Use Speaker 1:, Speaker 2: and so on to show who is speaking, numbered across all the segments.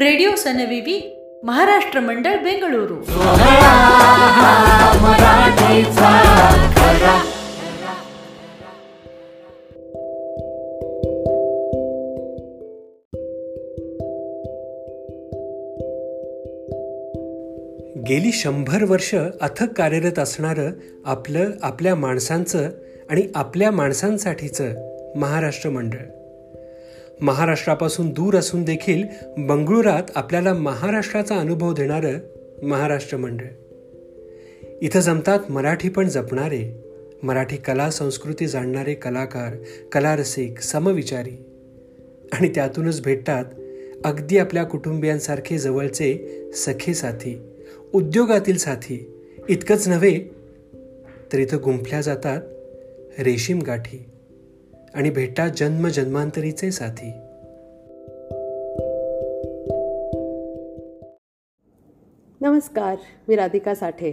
Speaker 1: Radio सनविवी Maharashtra मंडळ बेंगळुरू
Speaker 2: गेली शंभर वर्ष अथक कार्यरत असणारं आपलं आपल्या माणसांचं आणि आपल्या माणसांसाठीचं महाराष्ट्र मंडळ. महाराष्ट्रापासून दूर असून देखील बंगळुरात आपल्याला महाराष्ट्राचा अनुभव देणारं महाराष्ट्र मंडळ. इथं जमतात मराठी पण जपणारे मराठी कला संस्कृती जाणणारे कलाकार कलारसिक समविचारी. आणि त्यातूनच भेटतात अगदी आपल्या कुटुंबियांसारखे जवळचे सखे साथी उद्योगातील साथी. इतकंच नव्हे तर इथं गुंफल्या जातात रेशीम गाठी. आणि भेटा जन्म जन्मांतरीचे साथी.
Speaker 3: नमस्कार मी राधिका साठे.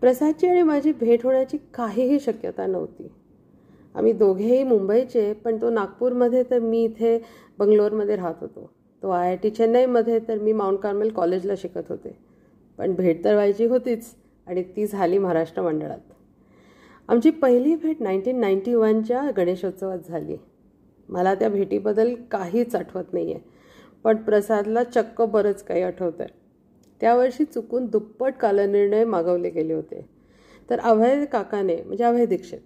Speaker 3: प्रसादची आणि माझी भेट होण्याची काहीही शक्यता नव्हती. आम्ही दोघेही मुंबईचे पण तो नागपूरमध्ये तर मी इथे बंगलोरमध्ये राहत होतो. तो आय आय टी चेन्नईमध्ये तर मी माउंट कार्मेल कॉलेजला शिकत होते. पण भेट तर व्हायची होतीच आणि ती झाली महाराष्ट्र मंडळात. आमची पहिली भेट नाईन्टीन नाईन्टी वनच्या गणेशोत्सवात झाली. मला त्या भेटीबद्दल काहीच आठवत नाही आहे पण प्रसादला चक्क बरंच काही आठवतं आहे त्यावर्षी चुकून दुप्पट कालनिर्णय मागवले गेले होते. तर अभय काकाने म्हणजे अभय दीक्षित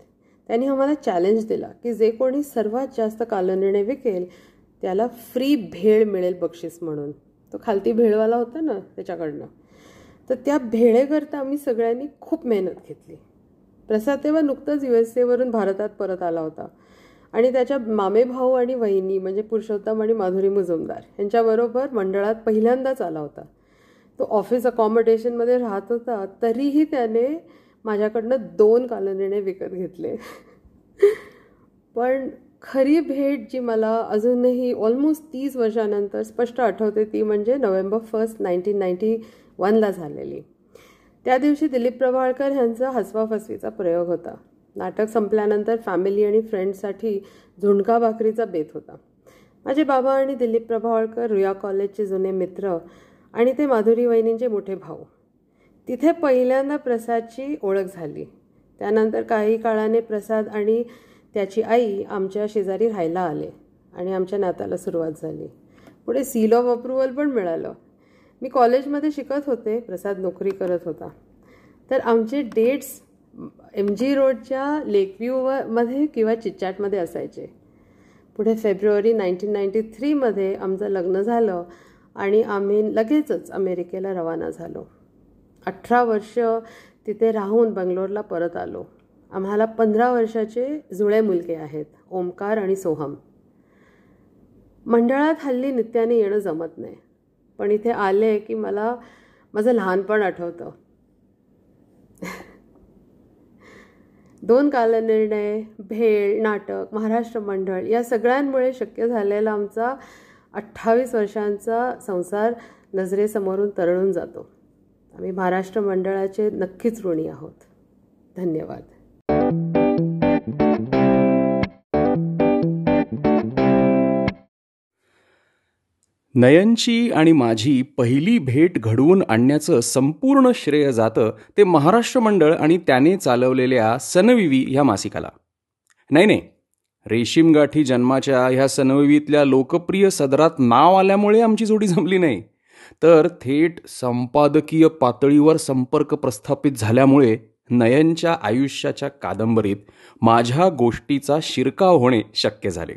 Speaker 3: त्यांनी आम्हाला चॅलेंज दिला की जे कोणी सर्वात जास्त कालनिर्णय विकेल त्याला फ्री भेळ मिळेल बक्षीस म्हणून. तो खालती भेळवाला होता ना त्याच्याकडनं. तर त्या भेळेकरता आम्ही सगळ्यांनी खूप मेहनत घेतली. प्रसाद तेव्हा नुकतंच यू एस एवरून भारतात परत आला होता. आणि त्याच्या मामे भाऊ आणि वहिनी म्हणजे पुरुषोत्तम आणि माधुरी मुजुमदार यांच्याबरोबर मंडळात पहिल्यांदाच आला होता. तो ऑफिस अकॉमोडेशनमध्ये राहत होता तरीही त्याने माझ्याकडनं दोन कालनिर्णय विकत घेतले. पण खरी भेट जी मला अजूनही ऑलमोस्ट तीस वर्षानंतर स्पष्ट आठवते ती म्हणजे नोव्हेंबर फर्स्ट नाईन्टीन नाईन्टी वनला झालेली. त्या दिवशी दिलीप प्रभाळकर यांचा हसवा फसवीचा प्रयोग होता. नाटक संपल्यानंतर फॅमिली आणि फ्रेंड्ससाठी झुणका भाकरीचा बेत होता. माझे बाबा आणि दिलीप प्रभावळकर रुया कॉलेजचे जुने मित्र आणि ते माधुरी वहिनींचे मोठे भाऊ. तिथे पहिल्यांदा प्रसादची ओळख झाली. त्यानंतर काही काळाने प्रसाद आणि त्याची आई आमच्या शेजारी राहायला आले आणि आमच्या नात्याला सुरुवात झाली. पुढे सील ऑफ अप्रुव्हल पण मिळालं. मी कॉलेजमध्ये शिकत होते प्रसाद नोकरी करत होता. तर आमचे डेट्स एम जी रोडच्या लेकव्ह्यूमध्ये किंवा चिच्चाटमध्ये असायचे. पुढे फेब्रुवारी नाईन्टीन नाईन्टी थ्रीमध्ये आमचं लग्न झालं आणि आम्ही लगेचच अमेरिकेला रवाना झालो. अठरा वर्ष तिथे राहून बंगलोरला परत आलो. आम्हाला पंधरा वर्षाचे जुळे मुलगे आहेत ओमकार आणि सोहम. मंडळात हल्ली नित्याने येणं जमत नाही. पण इथे आले की मला माझं लहानपण आठवतं. दोन कालनिर्णय भेळ नाटक महाराष्ट्र मंडळ या सगळ्यांमुळे शक्य झालेला आमचा अठ्ठावीस वर्षांचा संसार नजरेसमोरून तरळून जातो. आम्ही महाराष्ट्र मंडळाचे नक्कीच ऋणी आहोत. धन्यवाद.
Speaker 4: नयनची आणि माझी पहिली भेट घडवून आणण्याचं संपूर्ण श्रेय जातं ते महाराष्ट्र मंडळ आणि त्याने चालवलेल्या सनविवी ह्या मासिकाला. नाही नाही. रेशीमगाठी जन्माच्या ह्या सनविवीतल्या लोकप्रिय सदरात नाव आल्यामुळे आमची जोडी जमली नाही. तर थेट संपादकीय पातळीवर संपर्क प्रस्थापित झाल्यामुळे नयनच्या आयुष्याच्या कादंबरीत माझ्या गोष्टीचा शिरकाव होणे शक्य झाले.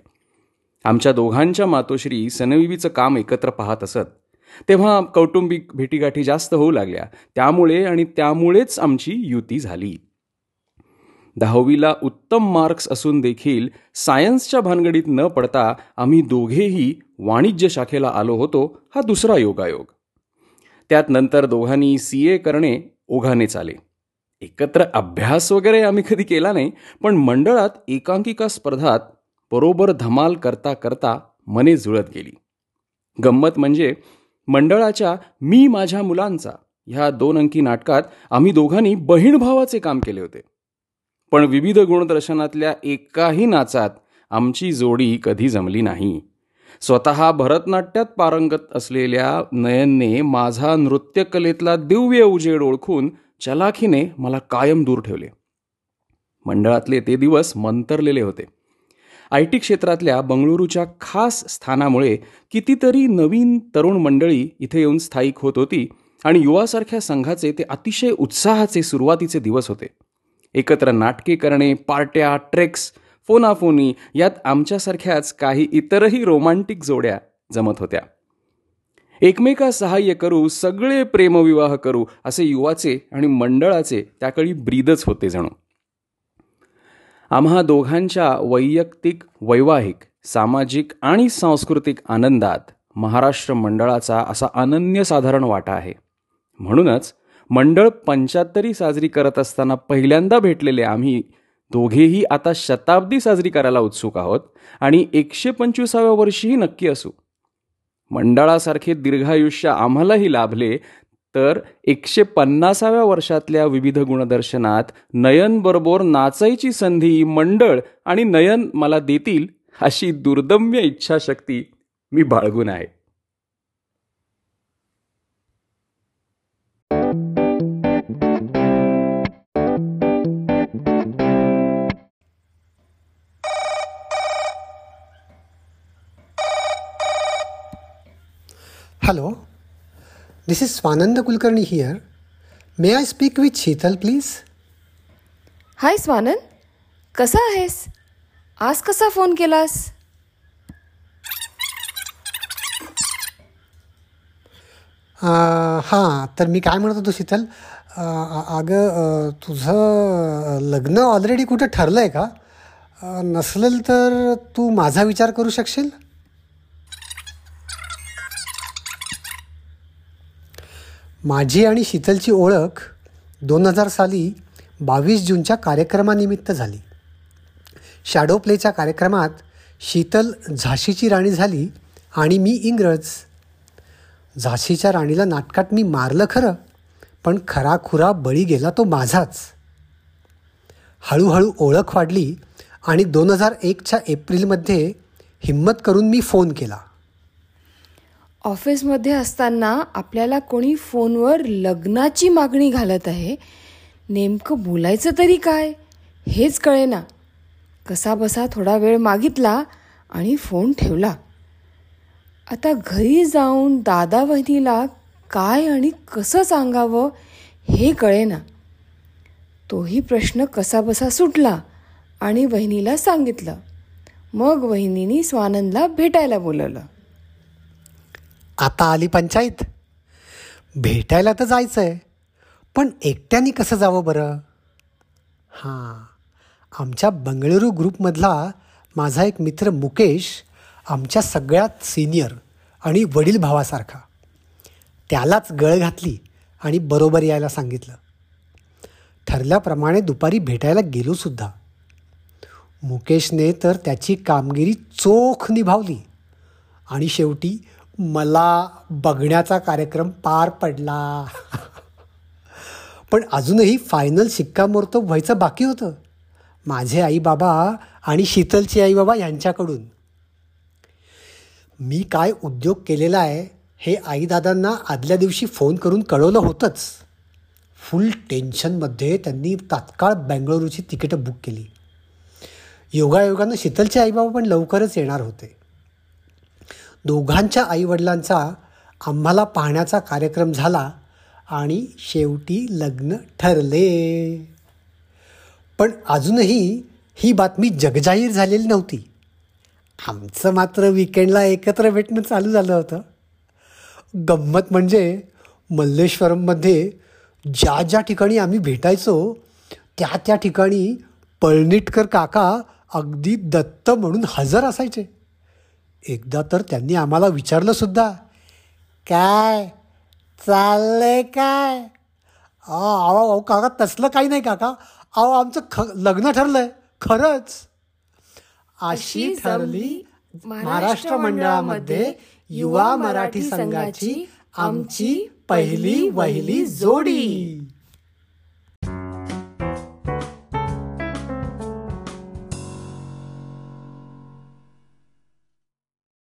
Speaker 4: आमच्या दोघांच्या मातोश्री सनविवीचं काम एकत्र पाहत असत. तेव्हा कौटुंबिक भेटीगाठी जास्त होऊ लागल्या. त्यामुळे आणि त्यामुळेच आमची युती झाली. दहावीला उत्तम मार्क्स असून देखील सायन्सच्या भानगडीत न पडता आम्ही दोघेही वाणिज्य शाखेला आलो होतो हा दुसरा योगायोग. त्यात नंतर दोघांनी सी ए करणे ओघाने चाले एकत्र अभ्यास वगैरे आम्ही कधी केला नाही पण मंडळात एकांकिका स्पर्धात बरोबर धमाल करता करता मने जुळत गेली. गंमत म्हणजे मंडळाच्या मी माझ्या मुलांचा ह्या दोन अंकी नाटकात आम्ही दोघांनी बहीण भावाचे काम केले होते. पण विविध गुणदर्शनातल्या एकाही नाचात आमची जोडी कधी जमली नाही. स्वतः भरतनाट्यात पारंगत असलेल्या नयनने माझा नृत्यकलेतला दिव्य उजेड ओळखून चलाखीने मला कायम दूर ठेवले. मंडळातले ते दिवस मंतरलेले होते. आय टी क्षेत्रातल्या बंगळुरूच्या खास स्थानामुळे कितीतरी नवीन तरुण मंडळी इथे येऊन स्थायिक होत होती आणि युवासारख्या संघाचे ते अतिशय उत्साहाचे सुरुवातीचे दिवस होते. एकत्र नाटके करणे पार्ट्या ट्रेक्स फोनाफोनी यात आमच्यासारख्याच काही इतरही रोमांटिक जोड्या जमत होत्या. एकमेका सहाय्य करू सगळे प्रेमविवाह करू असे युवाचे आणि मंडळाचे त्याकळी ब्रीदच होते जणू. आम्हा दोघांच्या वैयक्तिक वैवाहिक सामाजिक आणि सांस्कृतिक आनंदात महाराष्ट्र मंडळाचा असा अनन्यसाधारण वाटा आहे. म्हणूनच मंडळ पंच्याहत्तरी साजरी करत असताना पहिल्यांदा भेटलेले आम्ही दोघेही आता शताब्दी साजरी करायला उत्सुक आहोत आणि एकशे पंचवीसाव्या वर्षीही नक्की असू. मंडळासारखे दीर्घायुष्य आम्हालाही लाभले तर एकशे पन्नासाव्या वर्षातल्या विविध गुणदर्शनात नयन बरोबर नाचायची संधी मंडळ आणि नयन मला देतील अशी दुर्दम्य इच्छाशक्ती मी बाळगून आहे.
Speaker 5: This is Swananda Kulkarni here. May I speak with Sheetal, please?
Speaker 6: हाय स्वानंद कसा आहेस आज कसा फोन केलास
Speaker 5: अं, हां तर मी काय म्हणत होतो शीतल अं, अगं अं, तुझं लग्न ऑलरेडी कुठं ठरलं आहे का अं, नसलेल तर तू माझा विचार करू शकशील माझी आणि शीतलची ओळख दोन हजार साली बावीस जूनच्या कार्यक्रमानिमित्त झाली. शॅडो प्लेच्या कार्यक्रमात शीतल झाशीची राणी झाली आणि मी इंग्रज. झाशीच्या राणीला नाटकात मी मारलं खरं पण खराखुरा बळी गेला तो माझाच. हळूहळू ओळख वाढली आणि दोन हजार एकच्या एप्रिलमध्ये हिंमत करून मी फोन केला.
Speaker 6: ऑफिसमध्ये असताना आपल्याला कोणी फोनवर लग्नाची मागणी घालत आहे नेमकं बोलायचं तरी काय? हेच कळेना. कसा बसा थोडा वेळ मागितला आणि फोन ठेवला. आता घरी जाऊन दादा वहिनीला काय आणि कसं सांगावं हे कळेना. तोही प्रश्न कसाबसा सुटला आणि वहिनीला सांगितलं. मग वहिनीनी स्वानंदला भेटायला बोलवलं.
Speaker 5: आता आली पंचायत. भेटायला तर जायचं आहे पण एकट्याने कसं जावं बरं? हां आमच्या बंगळुरू ग्रुपमधला माझा एक मित्र मुकेश आमच्या सगळ्यात सिनियर आणि वडील भावासारखा. त्यालाच गळ घातली आणि बरोबर यायला सांगितलं. ठरल्याप्रमाणे दुपारी भेटायला गेलोसुद्धा मुकेशने तर त्याची कामगिरी चोख निभावली आणि शेवटी मला बघण्याचा कार्यक्रम पार पडला. पण अजूनही फायनल शिक्कामोर्तब व्हायचं बाकी होतं. माझे आई बाबा आणि शीतलचे आई बाबा यांच्याकडून. मी काय उद्योग केलेला आहे हे आईदादांना आदल्या दिवशी फोन करून कळवलं होतंच. फुल टेन्शनमध्ये त्यांनी तात्काळ बेंगळुरूची तिकीटं बुक केली. योगायोगानं शीतलचे आईबाबा पण लवकरच येणार होते. दोघांच्या आईवडिलांचा आम्हाला पाहण्याचा कार्यक्रम झाला आणि शेवटी लग्न ठरले. पण अजूनही ही बातमी जगजाहीर झालेली नव्हती. आमचं मात्र विकेंडला एकत्र भेटणं चालू झालं होतं. गंमत म्हणजे मल्लेश्वरममध्ये ज्या ज्या ठिकाणी आम्ही भेटायचो त्या त्या ठिकाणी पळणिटकर काका अगदी दत्त म्हणून हजर असायचे. एकदा तर त्यांनी आम्हाला विचारलं सुद्धा काय? चाललंय काय? अहो अहो काका तसलं काही नाही काका. अहो आमचं ख लग्न ठरलंय. खरंच. अशी ठरली महाराष्ट्र मंडळामध्ये युवा मराठी संघाची आमची पहिली वहिली जोडी.